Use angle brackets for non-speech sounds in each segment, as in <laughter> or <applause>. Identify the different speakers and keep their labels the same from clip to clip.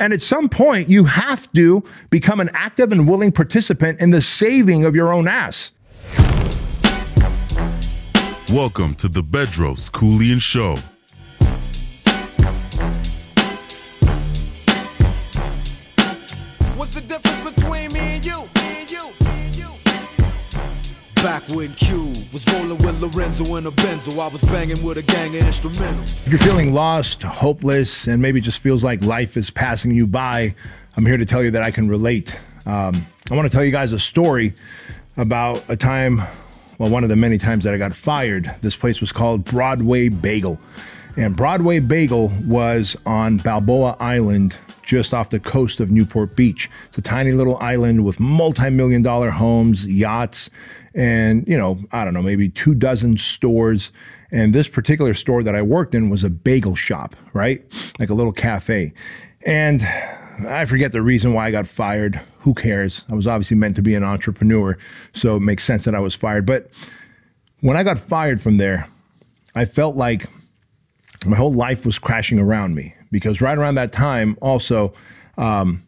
Speaker 1: And at some point, you have to become an active and willing participant in the saving of your own ass.
Speaker 2: Welcome to the Bedros Keuilian Show.
Speaker 3: When Q was rolling with Lorenzo in a Benzo, I was banging with a gang of instrumentals.
Speaker 1: If you're feeling lost, hopeless, and maybe just feels like life is passing you by, I'm here to tell you that I can relate. Um, I want to tell you guys a story about a time, well, one of the many times that I got fired. This place was called Broadway Bagel. And Broadway Bagel was on Balboa Island, just off the coast of Newport Beach. It's a tiny little island with multi million dollar homes, yachts, and, you know, I don't know, maybe two dozen stores. And this particular store that I worked in was a bagel shop, right? Like a little cafe. And I forget the reason why I got fired. Who cares? I was obviously meant to be an entrepreneur, so it makes sense that I was fired. But when I got fired from there, I felt like my whole life was crashing around me because right around that time, also, um,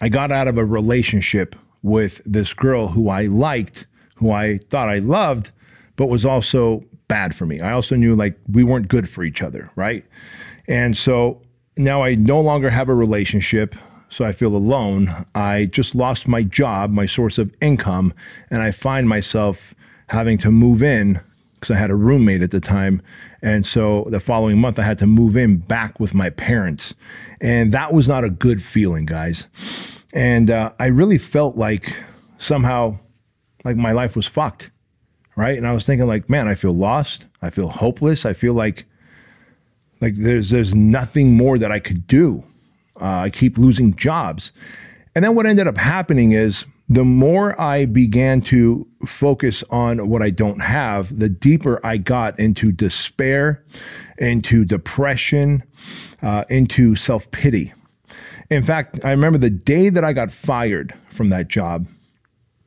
Speaker 1: I got out of a relationship with this girl who I liked, who I thought I loved, but was also bad for me. I also knew like we weren't good for each other, right? And so now I no longer have a relationship. So I feel alone. I just lost my job, my source of income, and I find myself having to move in because I had a roommate at the time. And so the following month, I had to move in back with my parents. And that was not a good feeling, guys. And uh, I really felt like somehow, like my life was fucked, right? And I was thinking, like, man, I feel lost. I feel hopeless. I feel like, like there's there's nothing more that I could do. Uh, I keep losing jobs. And then what ended up happening is the more I began to focus on what I don't have, the deeper I got into despair, into depression, uh, into self pity. In fact, I remember the day that I got fired from that job,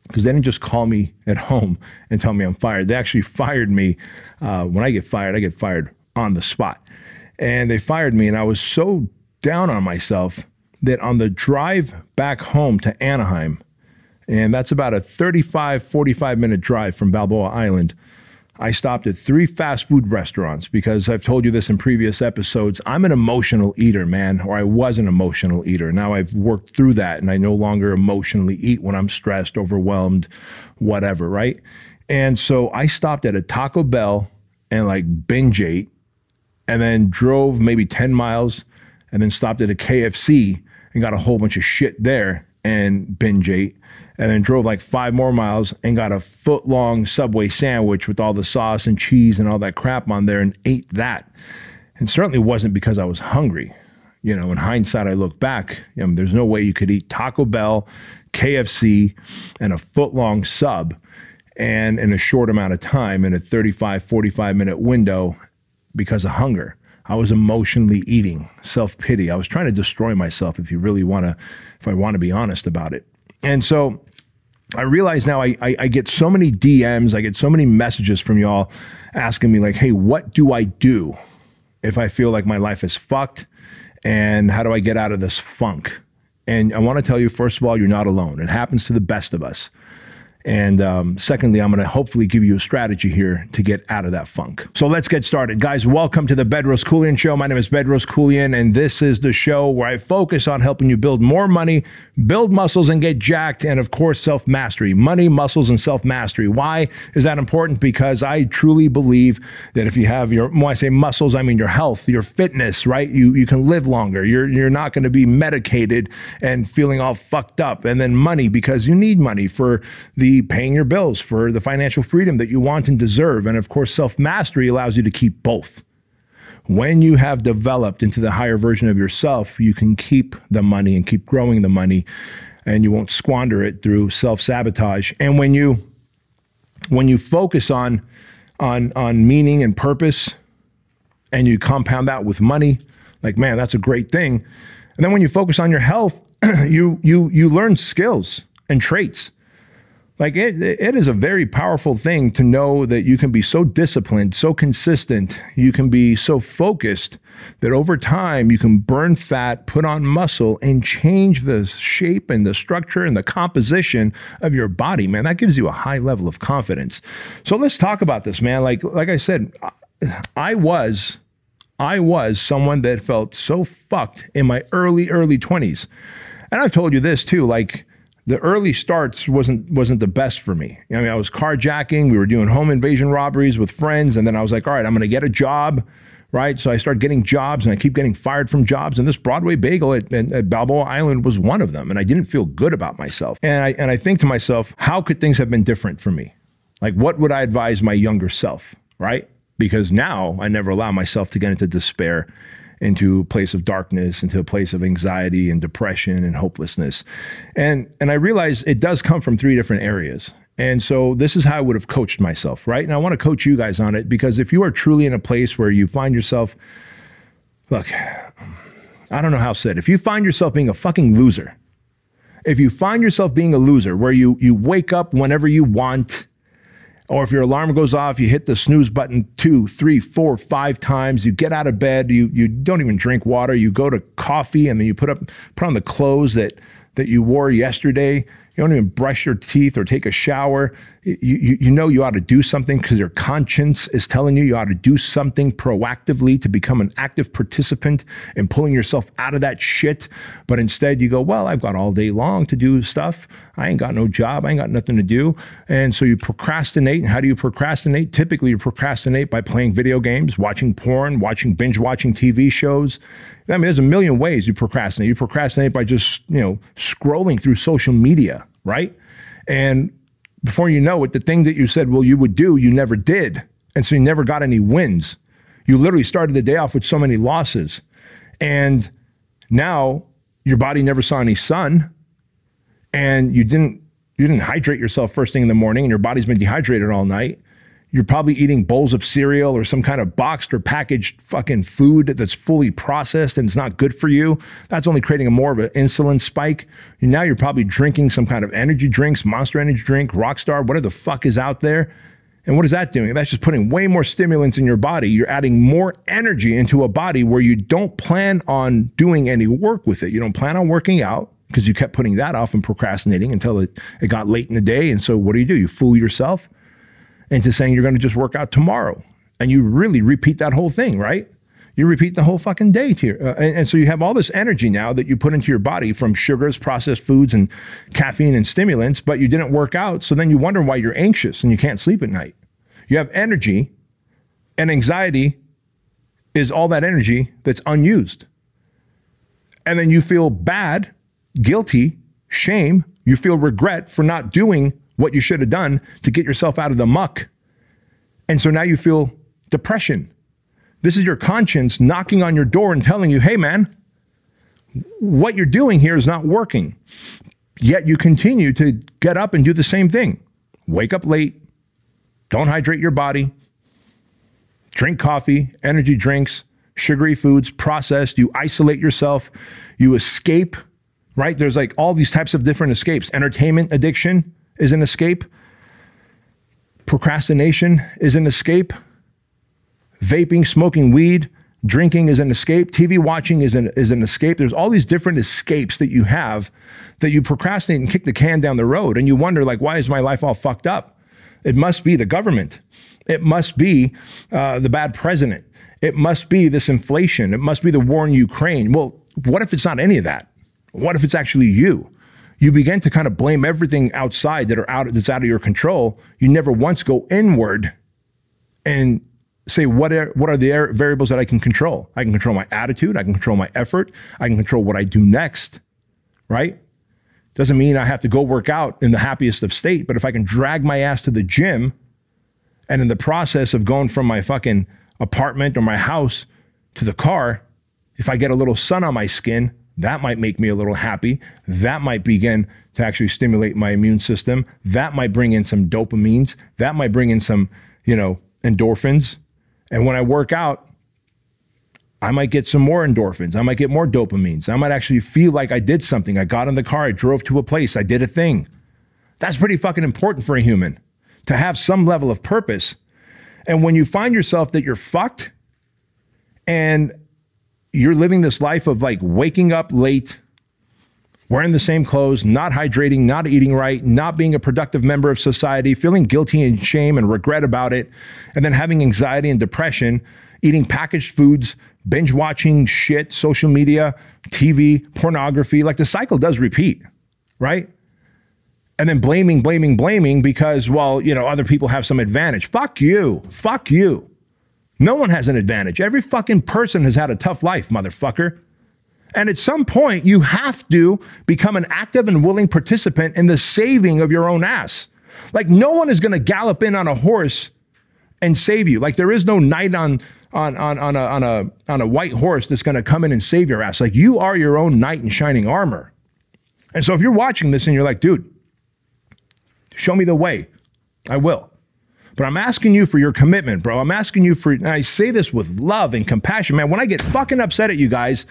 Speaker 1: because they didn't just call me at home and tell me I'm fired. They actually fired me. Uh, when I get fired, I get fired on the spot. And they fired me, and I was so down on myself that on the drive back home to Anaheim, and that's about a 35, 45 minute drive from Balboa Island. I stopped at three fast food restaurants because I've told you this in previous episodes. I'm an emotional eater, man, or I was an emotional eater. Now I've worked through that and I no longer emotionally eat when I'm stressed, overwhelmed, whatever, right? And so I stopped at a Taco Bell and like binge ate and then drove maybe 10 miles and then stopped at a KFC and got a whole bunch of shit there and binge ate and then drove like five more miles and got a foot long Subway sandwich with all the sauce and cheese and all that crap on there and ate that. And certainly wasn't because I was hungry. You know, in hindsight, I look back, there's no way you could eat Taco Bell, KFC, and a foot long sub and in a short amount of time in a 35, 45 minute window because of hunger. I was emotionally eating, self pity. I was trying to destroy myself if you really want to, if I want to be honest about it. And so I realize now I, I, I, get so many DMs, I get so many messages from y'all asking me, like, hey, what do I do if I feel like my life is fucked? And how do I get out of this funk? And I want to tell you, first of all, you're not alone. It happens to the best of us. And um, secondly, I'm going to hopefully give you a strategy here to get out of that funk. So let's get started. Guys, welcome to the Bedros Keuilian Show. My name is Bedros Keuilian, and this is the show where I focus on helping you build more money, build muscles, and get jacked, and of course, self mastery. Money, muscles, and self mastery. Why is that important? Because I truly believe that if you have your, when I say muscles, I mean your health, your fitness, right? You, you can live longer. You're, you're not going to be medicated and feeling all fucked up. And then money, because you need money for the paying your bills, for the financial freedom that you want and deserve. And of course, self mastery allows you to keep both. When you have developed into the higher version of yourself, you can keep the money and keep growing the money and you won't squander it through self sabotage. And when you when you focus on on on meaning and purpose and you compound that with money, like man, that's a great thing. And then when you focus on your health, <clears throat> you you you learn skills and traits Like it, it is a very powerful thing to know that you can be so disciplined, so consistent, you can be so focused that over time you can burn fat, put on muscle, and change the shape and the structure and the composition of your body. Man, that gives you a high level of confidence. So let's talk about this, man. Like, like I said, I was, I was someone that felt so fucked in my early, early 20s. And I've told you this too, like the early starts wasn't wasn't the best for me. I mean, I was carjacking, we were doing home invasion robberies with friends, and then I was like, all right, I'm gonna get a job, right? So I started getting jobs and I keep getting fired from jobs. And this Broadway bagel at, at, at Balboa Island was one of them. And I didn't feel good about myself. And I and I think to myself, how could things have been different for me? Like what would I advise my younger self, right? Because now I never allow myself to get into despair into a place of darkness, into a place of anxiety and depression and hopelessness. And and I realize it does come from three different areas. And so this is how I would have coached myself, right? And I want to coach you guys on it because if you are truly in a place where you find yourself, look, I don't know how say. If you find yourself being a fucking loser, if you find yourself being a loser where you you wake up whenever you want, or if your alarm goes off, you hit the snooze button two, three, four, five times. You get out of bed. You you don't even drink water. You go to coffee, and then you put up put on the clothes that that you wore yesterday. You don't even brush your teeth or take a shower. You, you, know you ought to do something because your conscience is telling you you ought to do something proactively to become an active participant in pulling yourself out of that shit. But instead, you go, Well, I've got all day long to do stuff. I ain't got no job. I ain't got nothing to do. And so you procrastinate. And how do you procrastinate? Typically, you procrastinate by playing video games, watching porn, watching binge watching TV shows. I mean, there's a million ways you procrastinate. You procrastinate by just, you know, scrolling through social media, right? And before you know it, the thing that you said, well, you would do, you never did. And so you never got any wins. You literally started the day off with so many losses. And now your body never saw any sun and you didn't you didn't hydrate yourself first thing in the morning and your body's been dehydrated all night you're probably eating bowls of cereal or some kind of boxed or packaged fucking food that's fully processed and it's not good for you. That's only creating a more of an insulin spike. Now you're probably drinking some kind of energy drinks, monster energy drink, rockstar, whatever the fuck is out there. And what is that doing? That's just putting way more stimulants in your body. You're adding more energy into a body where you don't plan on doing any work with it. You don't plan on working out because you kept putting that off and procrastinating until it, it got late in the day. And so what do you do? You fool yourself into saying you're going to just work out tomorrow. And you really repeat that whole thing, right? You repeat the whole fucking day here. Uh, and, and, so you have all this energy now that you put into your body from sugars, processed foods, and caffeine and stimulants, but you didn't work out. So then you wonder why you're anxious and you can't sleep at night. You have energy, and anxiety is all that energy that's unused. And then you feel bad, guilty, shame. You feel regret for not doing what you should have done to get yourself out of the muck. And so now you feel depression. This is your conscience knocking on your door and telling you, hey, man, what you're doing here is not working. Yet you continue to get up and do the same thing. Wake up late, don't hydrate your body, drink coffee, energy drinks, sugary foods, processed. You isolate yourself, you escape, right? There's like all these types of different escapes. Entertainment addiction, is an escape. Procrastination is an escape. Vaping, smoking weed, drinking is an escape. TV watching is an, is an escape. There's all these different escapes that you have that you procrastinate and kick the can down the road. And you wonder, like, why is my life all fucked up? It must be the government. It must be uh, the bad president. It must be this inflation. It must be the war in Ukraine. Well, what if it's not any of that? What if it's actually you? You begin to kind of blame everything outside that are out that's out of your control. You never once go inward and say what are, what are the variables that I can control? I can control my attitude, I can control my effort, I can control what I do next, right? Doesn't mean I have to go work out in the happiest of state, but if I can drag my ass to the gym and in the process of going from my fucking apartment or my house to the car, if I get a little sun on my skin, that might make me a little happy. That might begin to actually stimulate my immune system. That might bring in some dopamines. That might bring in some, you know, endorphins. And when I work out, I might get some more endorphins. I might get more dopamines. I might actually feel like I did something. I got in the car, I drove to a place, I did a thing. That's pretty fucking important for a human to have some level of purpose. And when you find yourself that you're fucked and you're living this life of like waking up late, wearing the same clothes, not hydrating, not eating right, not being a productive member of society, feeling guilty and shame and regret about it, and then having anxiety and depression, eating packaged foods, binge watching shit, social media, TV, pornography. Like the cycle does repeat, right? And then blaming, blaming, blaming because, well, you know, other people have some advantage. Fuck you. Fuck you. No one has an advantage. Every fucking person has had a tough life, motherfucker. And at some point, you have to become an active and willing participant in the saving of your own ass. Like, no one is going to gallop in on a horse and save you. Like, there is no knight on, on, on, on, a, on, a, on a white horse that's going to come in and save your ass. Like, you are your own knight in shining armor. And so, if you're watching this and you're like, dude, show me the way, I will. But I'm asking you for your commitment, bro. I'm asking you for, and I say this with love and compassion, man. When I get fucking upset at you guys,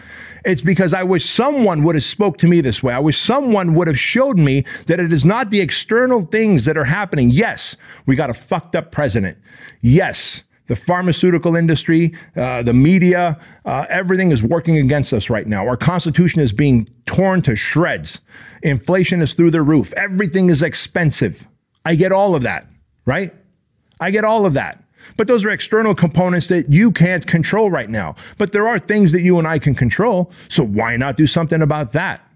Speaker 1: it's because I wish someone would have spoke to me this way. I wish someone would have showed me that it is not the external things that are happening. Yes, we got a fucked up president. Yes, the pharmaceutical industry, uh, the media, uh, everything is working against us right now. Our Constitution is being torn to shreds. Inflation is through the roof. Everything is expensive. I get all of that, right? I get all of that. But those are external components that you can't control right now. But there are things that you and I can control. So why not do something about that?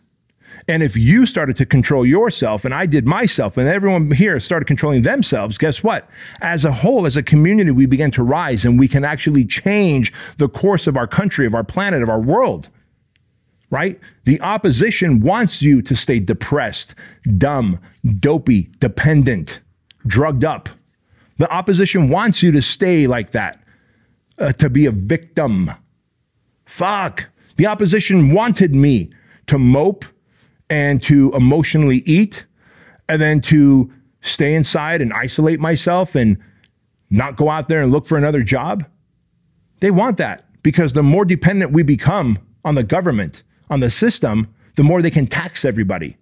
Speaker 1: And if you started to control yourself, and I did myself, and everyone here started controlling themselves, guess what? As a whole, as a community, we begin to rise and we can actually change the course of our country, of our planet, of our world. Right? The opposition wants you to stay depressed, dumb, dopey, dependent, drugged up. The opposition wants you to stay like that, uh, to be a victim. Fuck. The opposition wanted me to mope and to emotionally eat and then to stay inside and isolate myself and not go out there and look for another job. They want that because the more dependent we become on the government, on the system, the more they can tax everybody.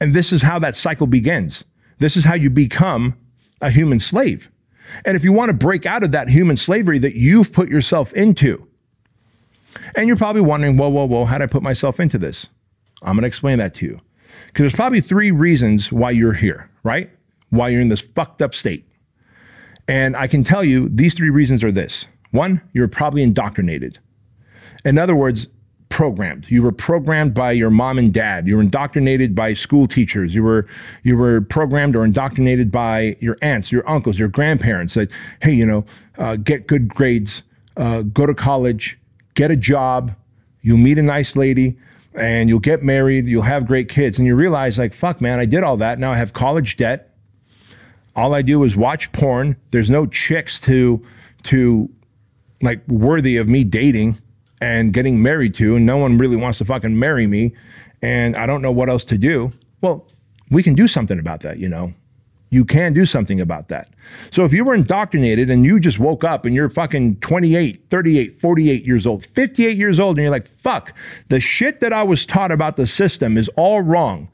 Speaker 1: And this is how that cycle begins. This is how you become a human slave. And if you want to break out of that human slavery that you've put yourself into, and you're probably wondering, whoa, whoa, whoa, how did I put myself into this? I'm going to explain that to you. Because there's probably three reasons why you're here, right? Why you're in this fucked up state. And I can tell you these three reasons are this one, you're probably indoctrinated. In other words, programmed. You were programmed by your mom and dad. You were indoctrinated by school teachers. You were you were programmed or indoctrinated by your aunts, your uncles, your grandparents. That hey, you know, uh, get good grades, uh, go to college, get a job. You'll meet a nice lady, and you'll get married. You'll have great kids, and you realize like, fuck, man, I did all that. Now I have college debt. All I do is watch porn. There's no chicks to to like worthy of me dating and getting married to, and no one really wants to fucking marry me, and I don't know what else to do. Well, we can do something about that, you know. You can do something about that. So if you were indoctrinated and you just woke up and you're fucking 28, 38, 48 years old, 58 years old, and you're like, fuck, the shit that I was taught about the system is all wrong.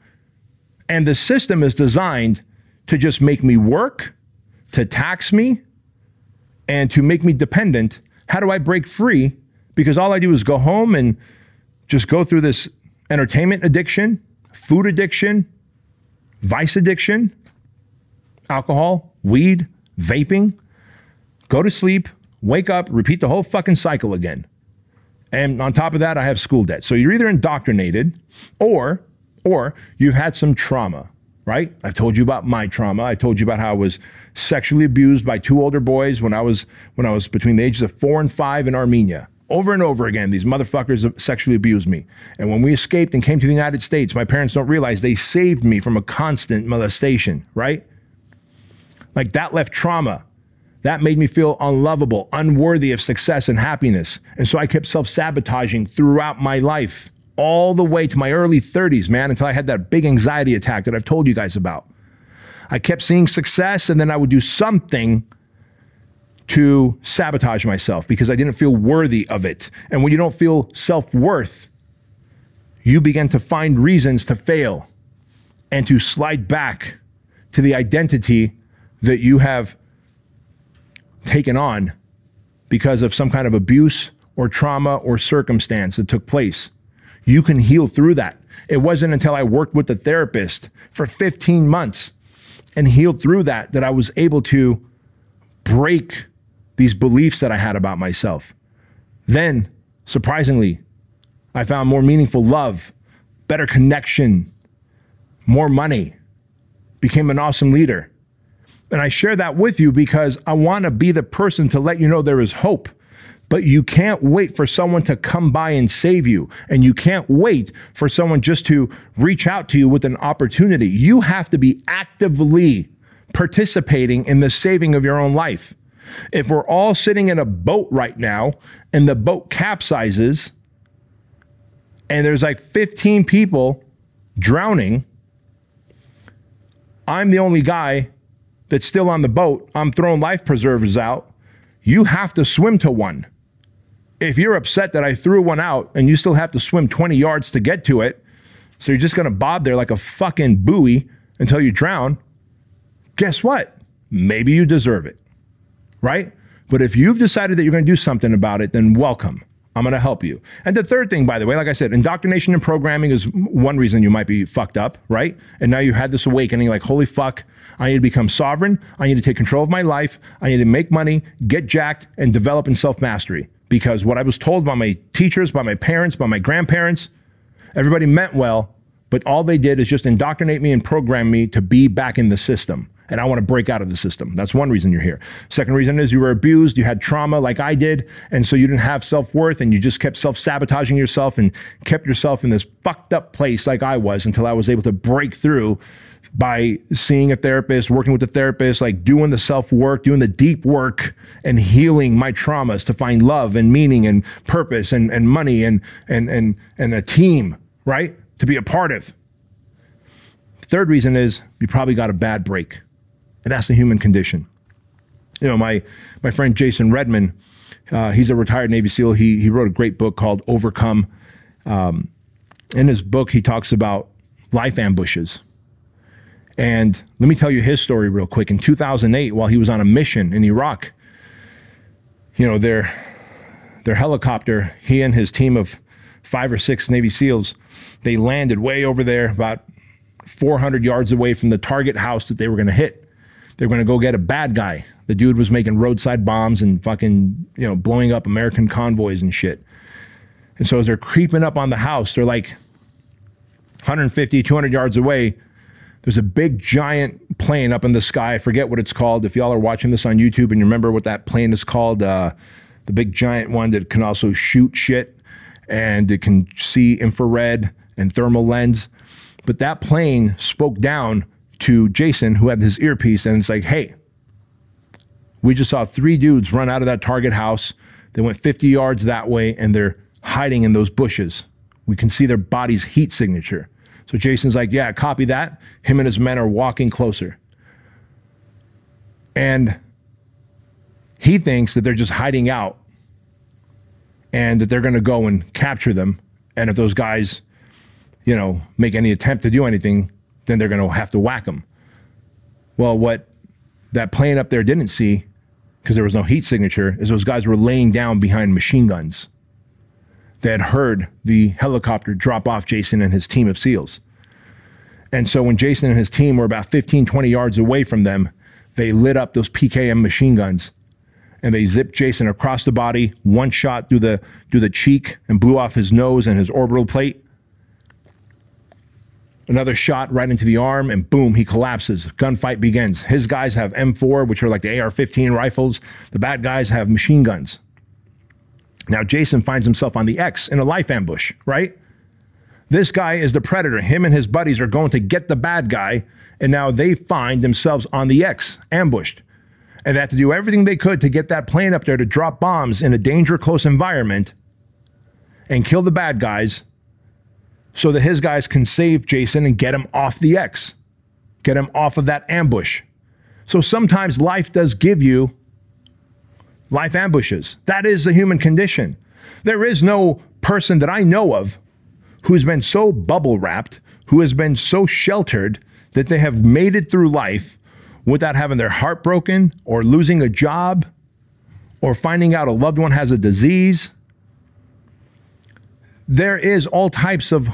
Speaker 1: And the system is designed to just make me work, to tax me, and to make me dependent. How do I break free because all I do is go home and just go through this entertainment addiction, food addiction, vice addiction, alcohol, weed, vaping, go to sleep, wake up, repeat the whole fucking cycle again. And on top of that, I have school debt. So you're either indoctrinated or or you've had some trauma, right? I've told you about my trauma. I told you about how I was sexually abused by two older boys when I was when I was between the ages of 4 and 5 in Armenia over and over again, these motherfuckers sexually abused me. And when we escaped and came to the United States, my parents don't realize they saved me from a constant molestation, right? Like that left trauma. That made me feel unlovable, unworthy of success and happiness. And so I kept self sabotaging throughout my life, all the way to my early 30s, man, until I had that big anxiety attack that I've told you guys about. I kept seeing success, and then I would do something to sabotage myself because I didn't feel worthy of it. And when you don't feel self worth, you begin to find reasons to fail and to slide back to the identity that you have taken on because of some kind of abuse or trauma or circumstance that took place. You can heal through that. It wasn't until I worked with the therapist for 15 months and healed through that that I was able to break these beliefs that I had about myself. Then, surprisingly, I found more meaningful love, better connection, more money, became an awesome leader. And I share that with you because I want to be the person to let you know there is hope. But you can't wait for someone to come by and save you. And you can't wait for someone just to reach out to you with an opportunity. You have to be actively participating in the saving of your own life. If we're all sitting in a boat right now and the boat capsizes and there's like 15 people drowning, I'm the only guy that's still on the boat. I'm throwing life preservers out. You have to swim to one. If you're upset that I threw one out and you still have to swim 20 yards to get to it, so you're just going to bob there like a fucking buoy until you drown, guess what? Maybe you deserve it, right? But if you've decided that you're going to do something about it, then welcome. I'm going to help you. And the third thing, by the way, like I said, indoctrination and programming is one reason you might be fucked up, right? And now you had this awakening like, holy fuck, I need to become sovereign. I need to take control of my life. I need to make money, get jacked, and develop in self mastery. Because what I was told by my teachers, by my parents, by my grandparents, everybody meant well, but all they did is just indoctrinate me and program me to be back in the system and I want to break out of the system. That's one reason you're here. Second reason is you were abused, you had trauma like I did, and so you didn't have self worth and you just kept self sabotaging yourself and kept yourself in this fucked up place like I was until I was able to break through by seeing a therapist, working with a therapist, like doing the self work, doing the deep work and healing my traumas to find love and meaning and purpose and, and money and, and, and, and a team, right? To be a part of. Third reason is you probably got a bad break and that's the human condition. You know, my my friend Jason Redman, uh, he's a retired Navy SEAL. He he wrote a great book called Overcome. Um, in his book, he talks about life ambushes. And let me tell you his story real quick. In 2008, while he was on a mission in Iraq, you know, their their helicopter, he and his team of five or six Navy SEALs, they landed way over there, about 400 yards away from the target house that they were going to hit they're going to go get a bad guy. The dude was making roadside bombs and fucking, you know, blowing up American convoys and shit. And so as they're creeping up on the house, they're like 150, 200 yards away. There's a big giant plane up in the sky. I forget what it's called. If y'all are watching this on YouTube and you remember what that plane is called, uh, the big giant one that can also shoot shit and it can see infrared and thermal lens. But that plane spoke down to Jason, who had his earpiece, and it's like, hey, we just saw three dudes run out of that target house. They went 50 yards that way, and they're hiding in those bushes. We can see their body's heat signature. So Jason's like, yeah, copy that. Him and his men are walking closer. And he thinks that they're just hiding out and that they're going to go and capture them. And if those guys, you know, make any attempt to do anything, then they're going to have to whack them. Well, what that plane up there didn't see, because there was no heat signature, is those guys were laying down behind machine guns. They had heard the helicopter drop off Jason and his team of SEALs. And so when Jason and his team were about 15, 20 yards away from them, they lit up those PKM machine guns and they zipped Jason across the body, one shot through the through the cheek and blew off his nose and his orbital plate. Another shot right into the arm, and boom, he collapses. Gunfight begins. His guys have M4, which are like the AR 15 rifles. The bad guys have machine guns. Now, Jason finds himself on the X in a life ambush, right? This guy is the predator. Him and his buddies are going to get the bad guy, and now they find themselves on the X, ambushed. And they have to do everything they could to get that plane up there to drop bombs in a danger close environment and kill the bad guys so that his guys can save Jason and get him off the X, get him off of that ambush. So sometimes life does give you life ambushes. That is the human condition. There is no person that I know of who has been so bubble wrapped, who has been so sheltered that they have made it through life without having their heart broken or losing a job or finding out a loved one has a disease. There is all types of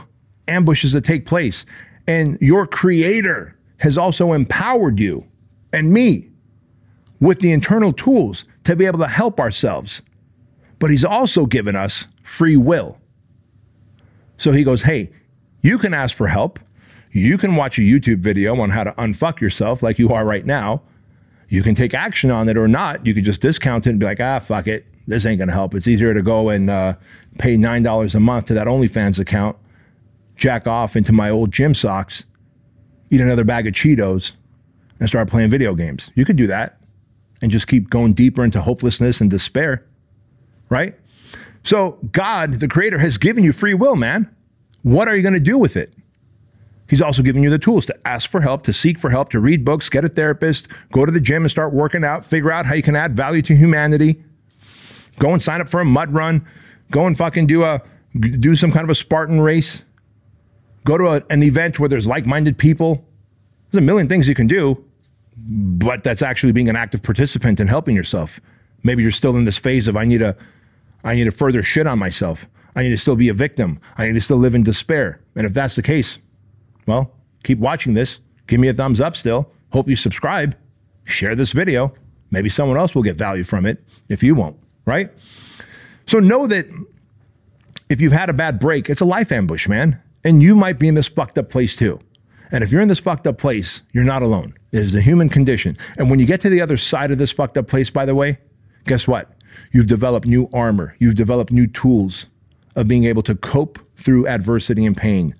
Speaker 1: ambushes that take place. And your creator has also empowered you and me with the internal tools to be able to help ourselves. But he's also given us free will. So he goes, Hey, you can ask for help. You can watch a YouTube video on how to unfuck yourself like you are right now. You can take action on it or not. You can just discount it and be like, ah, fuck it. This ain't to help. It's easier to go and uh, pay $9 a month to that OnlyFans account, jack off into my old gym socks, eat another bag of Cheetos, and start playing video games. You could do that and just keep going deeper into hopelessness and despair, right? So, God, the Creator, has given you free will, man. What are you going to do with it? He's also giving you the tools to ask for help, to seek for help, to read books, get a therapist, go to the gym and start working out, figure out how you can add value to humanity. Go and sign up for a mud run. Go and fucking do a do some kind of a Spartan race. Go to a, an event where there's like-minded people. There's a million things you can do, but that's actually being an active participant and helping yourself. Maybe you're still in this phase of I need to I need to further shit on myself. I need to still be a victim. I need to still live in despair. And if that's the case, well, keep watching this. Give me a thumbs up still. Hope you subscribe. Share this video. Maybe someone else will get value from it if you won't, right? So know that if you've had a bad break, it's a life ambush, man. And you might be in this fucked up place too. And if you're in this fucked up place, you're not alone. It is a human condition. And when you get to the other side of this fucked up place, by the way, guess what? You've developed new armor. You've developed new tools of being able to cope through adversity and pain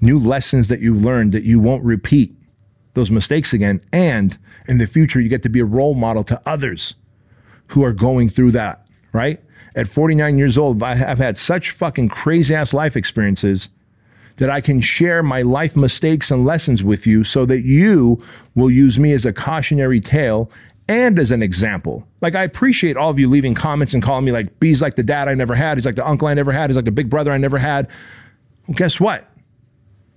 Speaker 1: new lessons that you've learned that you won't repeat those mistakes again. And in the future, you get to be a role model to others who are going through that, right? At 49 years old, I've had such fucking crazy ass life experiences that I can share my life mistakes and lessons with you so that you will use me as a cautionary tale and as an example. Like, I appreciate all of you leaving comments and calling me like, B's like the dad I never had. He's like the uncle I never had. He's like the big brother I never had. Well, guess what?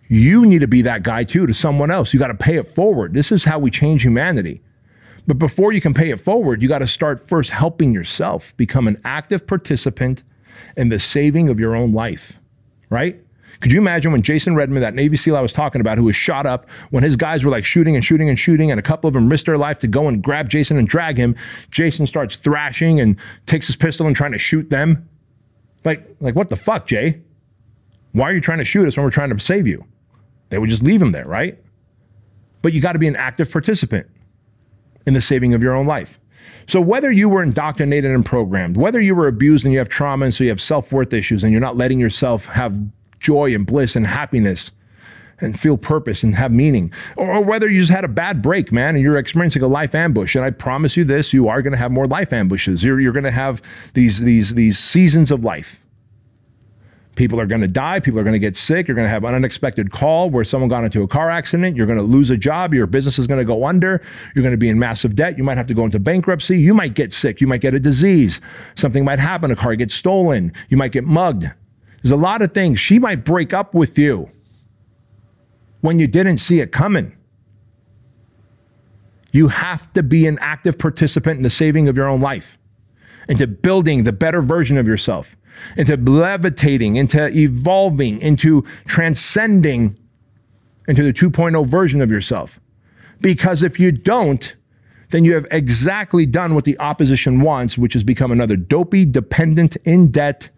Speaker 1: You need to be that guy too to someone else. You got to pay it forward. This is how we change humanity. But before you can pay it forward, you got to start first helping yourself become an active participant in the saving of your own life, right? Could you imagine when Jason Redman, that Navy SEAL I was talking about, who was shot up, when his guys were like shooting and shooting and shooting, and a couple of them risked their life to go and grab Jason and drag him, Jason starts thrashing and takes his pistol and trying to shoot them. Like, like what the fuck, Jay? Why are you trying to shoot us when we're trying to save you? They would just leave him there, right? But you got to be an active participant in the saving of your own life. So, whether you were indoctrinated and programmed, whether you were abused and you have trauma and so you have self worth issues and you're not letting yourself have joy and bliss and happiness and feel purpose and have meaning, or, or whether you just had a bad break, man, and you're experiencing a life ambush. And I promise you this, you are going to have more life ambushes. You're, you're going to have these, these, these seasons of life People are going to die. People are going to get sick. You're going to have an unexpected call where someone got into a car accident. You're going to lose a job. Your business is going to go under. You're going to be in massive debt. You might have to go into bankruptcy. You might get sick. You might get a disease. Something might happen. A car gets stolen. You might get mugged. There's a lot of things. She might break up with you when you didn't see it coming. You have to be an active participant in the saving of your own life, into building the better version of yourself into levitating, into evolving, into transcending into the 2.0 version of yourself. Because if you don't, then you have exactly done what the opposition wants, which is become another dopey, dependent, in debt,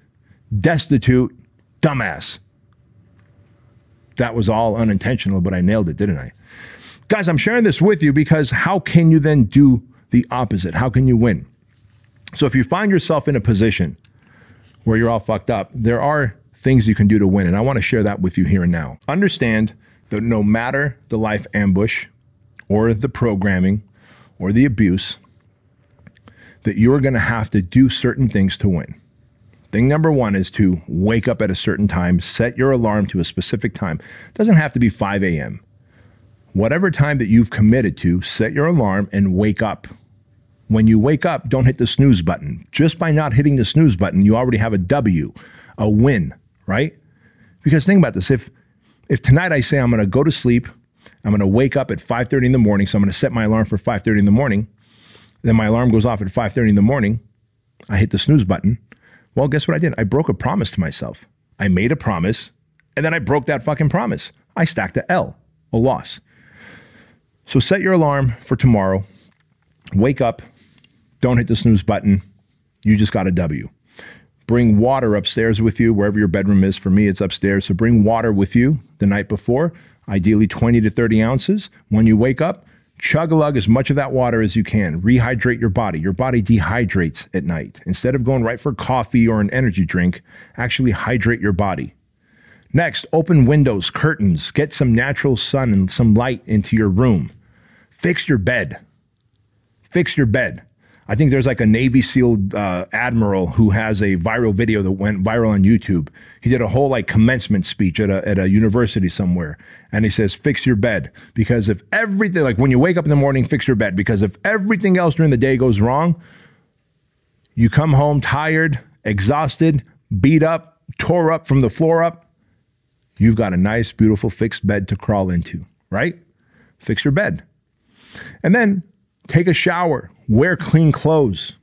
Speaker 1: destitute dumbass. That was all unintentional, but I nailed it, didn't I? Guys, I'm sharing this with you because how can you then do the opposite? How can you win? So if you find yourself in a position where you're all fucked up, there are things you can do to win. And I want to share that with you here and now. Understand that no matter the life ambush or the programming or the abuse, that you're going to have to do certain things to win. Thing number one is to wake up at a certain time, set your alarm to a specific time. It doesn't have to be 5 a.m. Whatever time that you've committed to, set your alarm and wake up when you wake up, don't hit the snooze button. Just by not hitting the snooze button, you already have a W, a win, right? Because think about this. If if tonight I say I'm gonna go to sleep, I'm gonna wake up at 5:30 in the morning, so I'm gonna set my alarm for 5:30 in the morning, then my alarm goes off at 5:30 in the morning, I hit the snooze button. Well, guess what I did? I broke a promise to myself. I made a promise, and then I broke that fucking promise. I stacked a L, a loss. So set your alarm for tomorrow. Wake up. Don't hit the snooze button. You just got a W. Bring water upstairs with you, wherever your bedroom is. For me, it's upstairs. So bring water with you the night before, ideally 20 to 30 ounces. When you wake up, chug a lug as much of that water as you can. Rehydrate your body. Your body dehydrates at night. Instead of going right for coffee or an energy drink, actually hydrate your body. Next, open windows, curtains, get some natural sun and some light into your room. Fix your bed. Fix your bed. I think there's like a Navy SEAL uh, admiral who has a viral video that went viral on YouTube. He did a whole like commencement speech at a, at a university somewhere. And he says, fix your bed. Because if everything, like when you wake up in the morning, fix your bed. Because if everything else during the day goes wrong, you come home tired, exhausted, beat up, tore up from the floor up, you've got a nice, beautiful fixed bed to crawl into, right? Fix your bed. And then take a shower, wear clean clothes,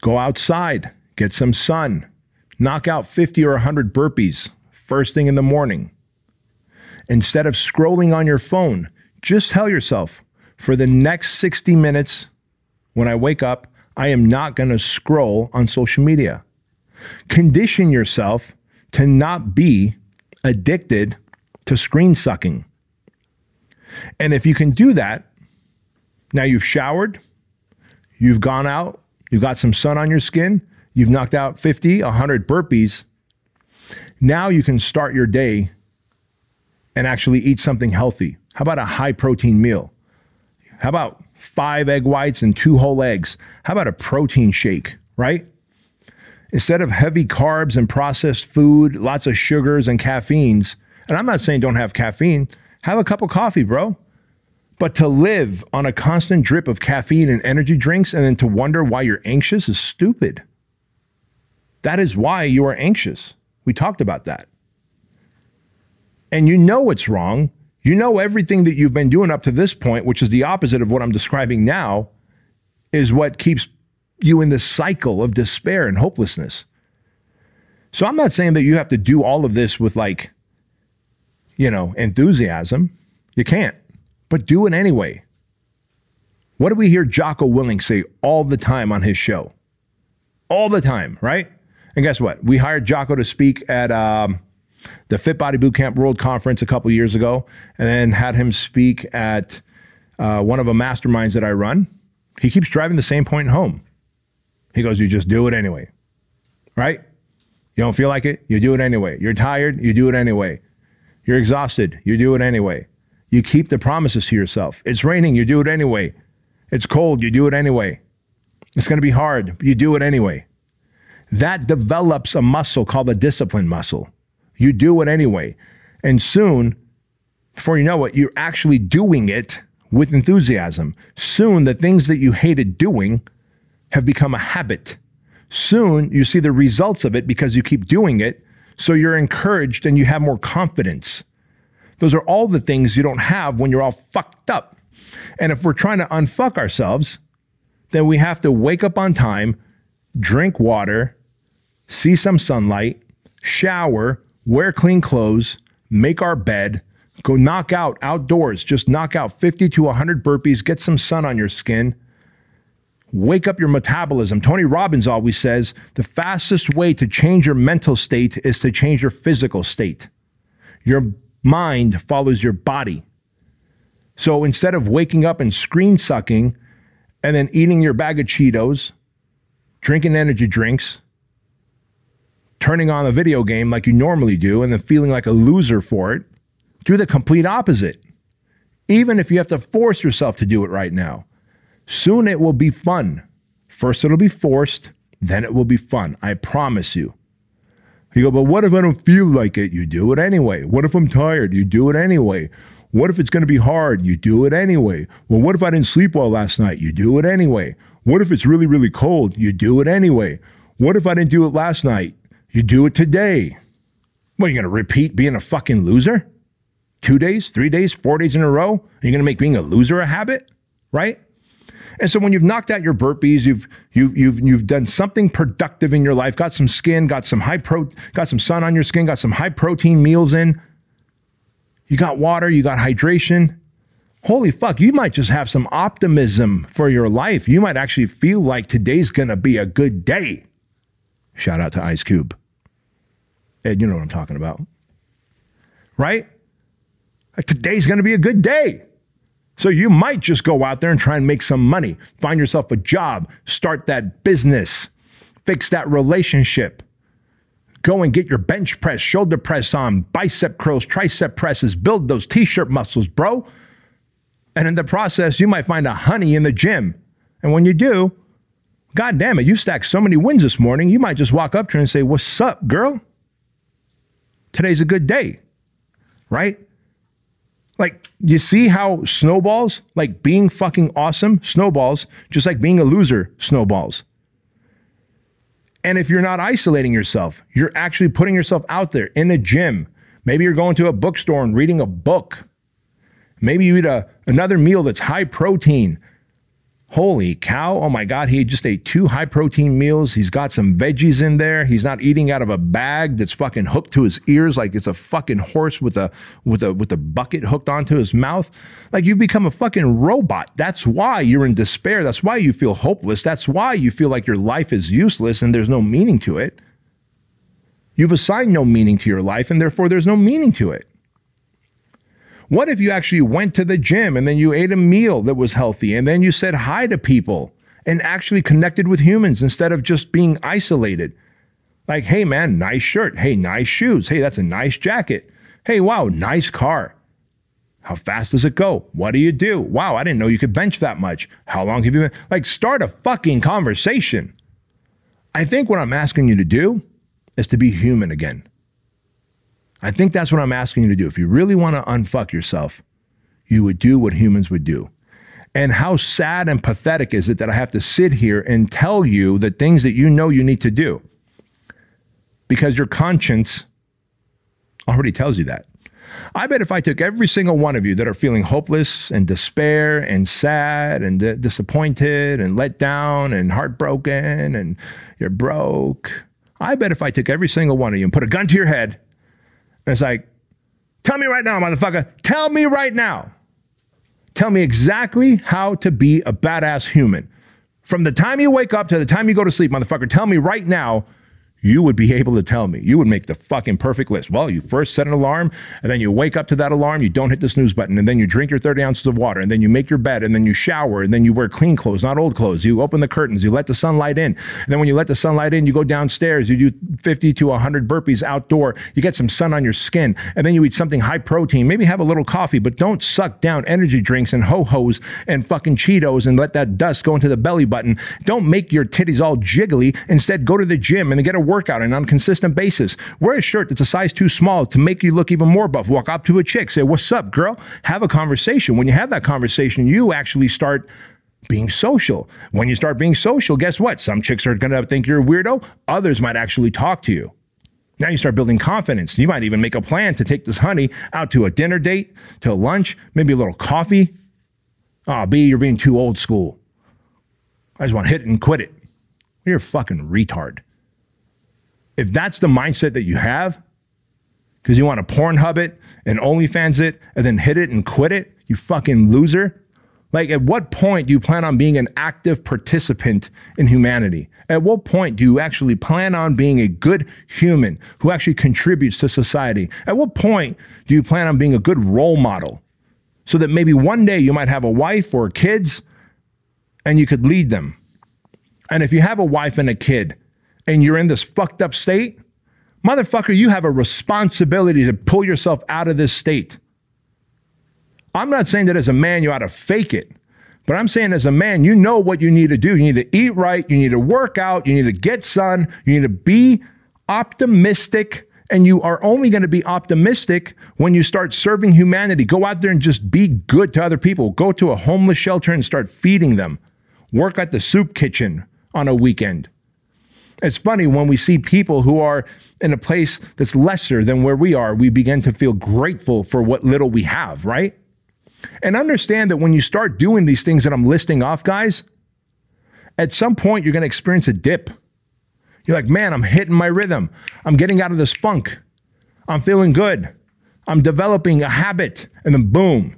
Speaker 1: go outside, get some sun, knock out 50 or 100 burpees first thing in the morning. Instead of scrolling on your phone, just tell yourself for the next 60 minutes when I wake up, I am not going to scroll on social media. Condition yourself to not be addicted to screen sucking. And if you can do that, now you've showered, you've gone out, you've got some sun on your skin, you've knocked out 50, 100 burpees. Now you can start your day and actually eat something healthy. How about a high protein meal? How about five egg whites and two whole eggs? How about a protein shake, right? Instead of heavy carbs and processed food, lots of sugars and caffeines, and I'm not saying don't have caffeine, have a cup of coffee, bro. But to live on a constant drip of caffeine and energy drinks and then to wonder why you're anxious is stupid. That is why you are anxious. We talked about that. And you know it's wrong. You know everything that you've been doing up to this point, which is the opposite of what I'm describing now, is what keeps you in this cycle of despair and hopelessness. So I'm not saying that you have to do all of this with like, you know, enthusiasm. You can't but do it anyway. What do we hear Jocko Willink say all the time on his show? All the time, right? And guess what? We hired Jocko to speak at um, the Fit Body Bootcamp World Conference a couple years ago, and then had him speak at uh, one of the masterminds that I run. He keeps driving the same point home. He goes, You just do it anyway, right? You don't feel like it, you do it anyway. You're tired, you do it anyway. You're exhausted, you do it anyway. You keep the promises to yourself. It's raining, you do it anyway. It's cold, you do it anyway. It's going to be hard, but you do it anyway. That develops a muscle called the discipline muscle. You do it anyway. And soon, before you know it, you're actually doing it with enthusiasm. Soon, the things that you hated doing have become a habit. Soon, you see the results of it because you keep doing it. So you're encouraged and you have more confidence. Those are all the things you don't have when you're all fucked up. And if we're trying to unfuck ourselves, then we have to wake up on time, drink water, see some sunlight, shower, wear clean clothes, make our bed, go knock out outdoors, just knock out 50 to 100 burpees, get some sun on your skin. Wake up your metabolism. Tony Robbins always says the fastest way to change your mental state is to change your physical state. Your mind follows your body. So instead of waking up and screen sucking and then eating your bag of Cheetos, drinking energy drinks, turning on a video game like you normally do, and then feeling like a loser for it, do the complete opposite. Even if you have to force yourself to do it right now, soon it will be fun. First, it'll be forced, then it will be fun. I promise you. You go, but what if I don't feel like it? You do it anyway. What if I'm tired? You do it anyway. What if it's going to be hard? You do it anyway. Well, what if I didn't sleep well last night? You do it anyway. What if it's really, really cold? You do it anyway. What if I didn't do it last night? You do it today. What, are you going to repeat being a fucking loser? Two days, three days, four days in a row? Are you going to make being a loser a habit? Right? And so when you've knocked out your burpees, you've you've you've you've done something productive in your life, got some skin, got some high pro, got some sun on your skin, got some high protein meals in. You got water, you got hydration. Holy fuck, you might just have some optimism for your life. You might actually feel like today's gonna be a good day. Shout out to Ice Cube. Ed, you know what I'm talking about. Right? Like today's gonna be a good day. So you might just go out there and try and make some money, find yourself a job, start that business, fix that relationship. Go and get your bench press, shoulder press on, bicep curls, tricep presses, build those t shirt muscles, bro. And in the process, you might find a honey in the gym. And when you do, God damn it, you stacked so many wins this morning, you might just walk up to her and say, What's up, girl? Today's a good day, right? Like, you see how snowballs, like being fucking awesome, snowballs, just like being a loser, snowballs. And if you're not isolating yourself, you're actually putting yourself out there in the gym. Maybe you're going to a bookstore and reading a book. Maybe you eat a, another meal that's high protein, Holy cow. Oh my God. He just ate two high protein meals. He's got some veggies in there. He's not eating out of a bag that's fucking hooked to his ears like it's a fucking horse with a with a with a bucket hooked onto his mouth. Like you've become a fucking robot. That's why you're in despair. That's why you feel hopeless. That's why you feel like your life is useless and there's no meaning to it. You've assigned no meaning to your life and therefore there's no meaning to it. What if you actually went to the gym and then you ate a meal that was healthy and then you said hi to people and actually connected with humans instead of just being isolated? Like, hey man, nice shirt. Hey, nice shoes. Hey, that's a nice jacket. Hey, wow, nice car. How fast does it go? What do you do? Wow, I didn't know you could bench that much. How long have you been? Like, start a fucking conversation. I think what I'm asking you to do is to be human again. I think that's what I'm asking you to do. If you really want to unfuck yourself, you would do what humans would do. And how sad and pathetic is it that I have to sit here and tell you the things that you know you need to do? Because your conscience already tells you that. I bet if I took every single one of you that are feeling hopeless and despair and sad and d- disappointed and let down and heartbroken and you're broke, I bet if I took every single one of you and put a gun to your head it's like, tell me right now, motherfucker. Tell me right now. Tell me exactly how to be a badass human. From the time you wake up to the time you go to sleep, motherfucker, tell me right now you would be able to tell me. You would make the fucking perfect list. Well, you first set an alarm, and then you wake up to that alarm, you don't hit the snooze button, and then you drink your 30 ounces of water, and then you make your bed, and then you shower, and then you wear clean clothes, not old clothes. You open the curtains, you let the sunlight in. And then when you let the sunlight in, you go downstairs, you do 50 to 100 burpees outdoor, you get some sun on your skin, and then you eat something high protein, maybe have a little coffee, but don't suck down energy drinks and ho hos and fucking Cheetos and let that dust go into the belly button. Don't make your titties all jiggly. Instead, go to the gym and get a workout on a consistent basis. Wear a shirt that's a size too small to make you look even more buff. Walk up to a chick, say, What's up, girl? Have a conversation. When you have that conversation, you actually start being social. When you start being social, guess what? Some chicks are going to think you're a weirdo, others might actually talk to you. Now you start building confidence. You might even make a plan to take this honey out to a dinner date, to lunch, maybe a little coffee. Oh, B, you're being too old school. I just want to hit it and quit it. You're a fucking retard if that's the mindset that you have, because you want to Pornhub it and OnlyFans it and then hit it and quit it, you fucking loser. Like, at what point do you plan on being an active participant in humanity? At what point do you actually plan on being a good human who actually contributes to society? At what point do you plan on being a good role model so that maybe one day you might have a wife or kids and you could lead them? And if you have a wife and a kid, and you're in this fucked up state, motherfucker, you have a responsibility to pull yourself out of this state. I'm not saying that as a man you ought to fake it, but I'm saying as a man, you know what you need to do. You need to eat right, you need to work out, you need to get sun, you need to be optimistic. And you are only going to be optimistic when you start serving humanity. Go out there and just be good to other people. Go to a homeless shelter and start feeding them. Work at the soup kitchen on a weekend. It's funny when we see people who are in a place that's lesser than where we are, we begin to feel grateful for what little we have, right? And understand that when you start doing these things that I'm listing off, guys, at some point you're going to experience a dip. You're like, man, I'm hitting my rhythm. I'm getting out of this funk. I'm feeling good. I'm developing a habit. And then boom,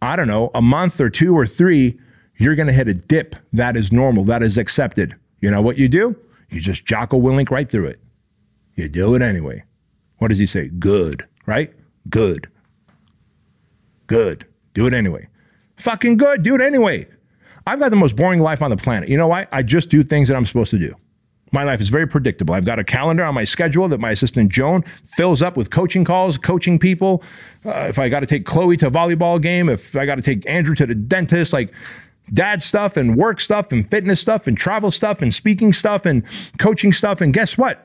Speaker 1: I don't know, a month or two or three, you're going to hit a dip. That is normal. That is accepted. You know what you do? You just Jocko Willink right through it. You do it anyway. What does he say? Good, right? Good. Good. Do it anyway. Fucking good. Do it anyway. I've got the most boring life on the planet. You know why? I just do things that I'm supposed to do. My life is very predictable. I've got a calendar on my schedule that my assistant Joan fills up with coaching calls, coaching people. Uh, if I got to take Chloe to a volleyball game, if I got to take Andrew to the dentist, like dad stuff and work stuff and fitness stuff and travel stuff and speaking stuff and coaching stuff. And guess what?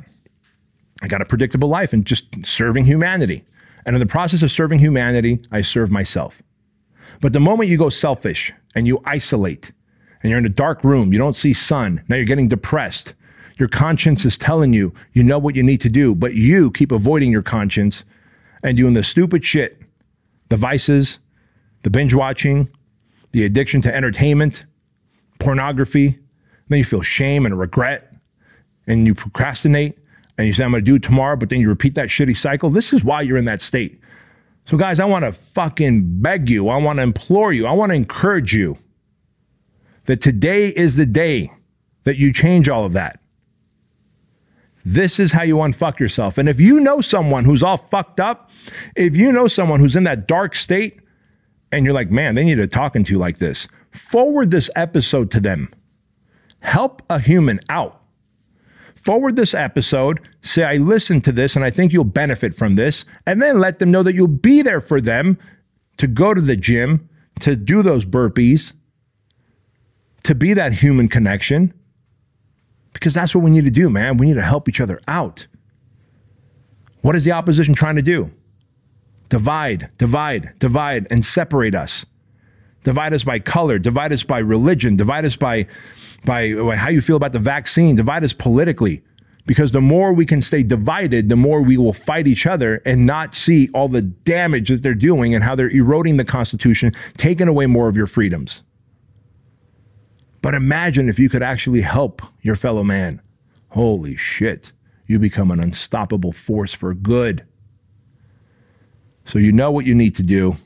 Speaker 1: I got a predictable life and just serving humanity. And in the process of serving humanity, I serve myself. But the moment you go selfish and you isolate and you're in a dark room, you don't see sun, now you're getting depressed your conscience is telling you you know what you need to do, but you keep avoiding your conscience and doing the stupid shit, the vices, the binge watching, the addiction to entertainment, pornography. Then you feel shame and regret and you procrastinate and you say, I'm going to do it tomorrow, but then you repeat that shitty cycle. This is why you're in that state. So, guys, I want to fucking beg you. I want to implore you. I want to encourage you that today is the day that you change all of that. This is how you unfuck yourself. And if you know someone who's all fucked up, if you know someone who's in that dark state and you're like, man, they need a talking to you like this, forward this episode to them. Help a human out. Forward this episode, say, I listened to this and I think you'll benefit from this, and then let them know that you'll be there for them to go to the gym, to do those burpees, to be that human connection because that's what we need to do, man. We need to help each other out. What is the opposition trying to do? Divide, divide, divide, and separate us. Divide us by color, divide us by religion, divide us by, by how you feel about the vaccine, divide us politically. Because the more we can stay divided, the more we will fight each other and not see all the damage that they're doing and how they're eroding the Constitution, taking away more of your freedoms. But imagine if you could actually help your fellow man. Holy shit, you become an unstoppable force for good. So you know what you need to do.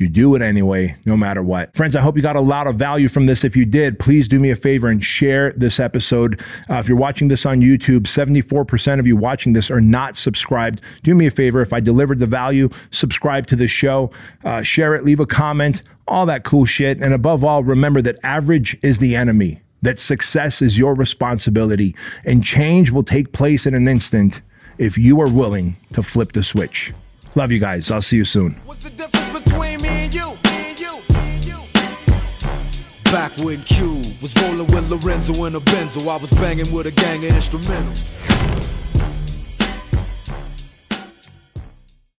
Speaker 1: You do it anyway, no matter what. Friends, I hope you got a lot of value from this. If you did, please do me a favor and share this episode. Uh, if you're watching this on YouTube, 74% of you watching this are not subscribed. Do me a favor. If I delivered the value, subscribe to the show, uh, share it, leave a comment, all that cool shit. And above all, remember that average is the enemy, that success is your responsibility, and change will take place in an instant if you are willing to flip the switch. Love you guys. I'll see you soon.
Speaker 3: Back when Q was rolling with Lorenzo in a Benzo, I was banging with a gang of.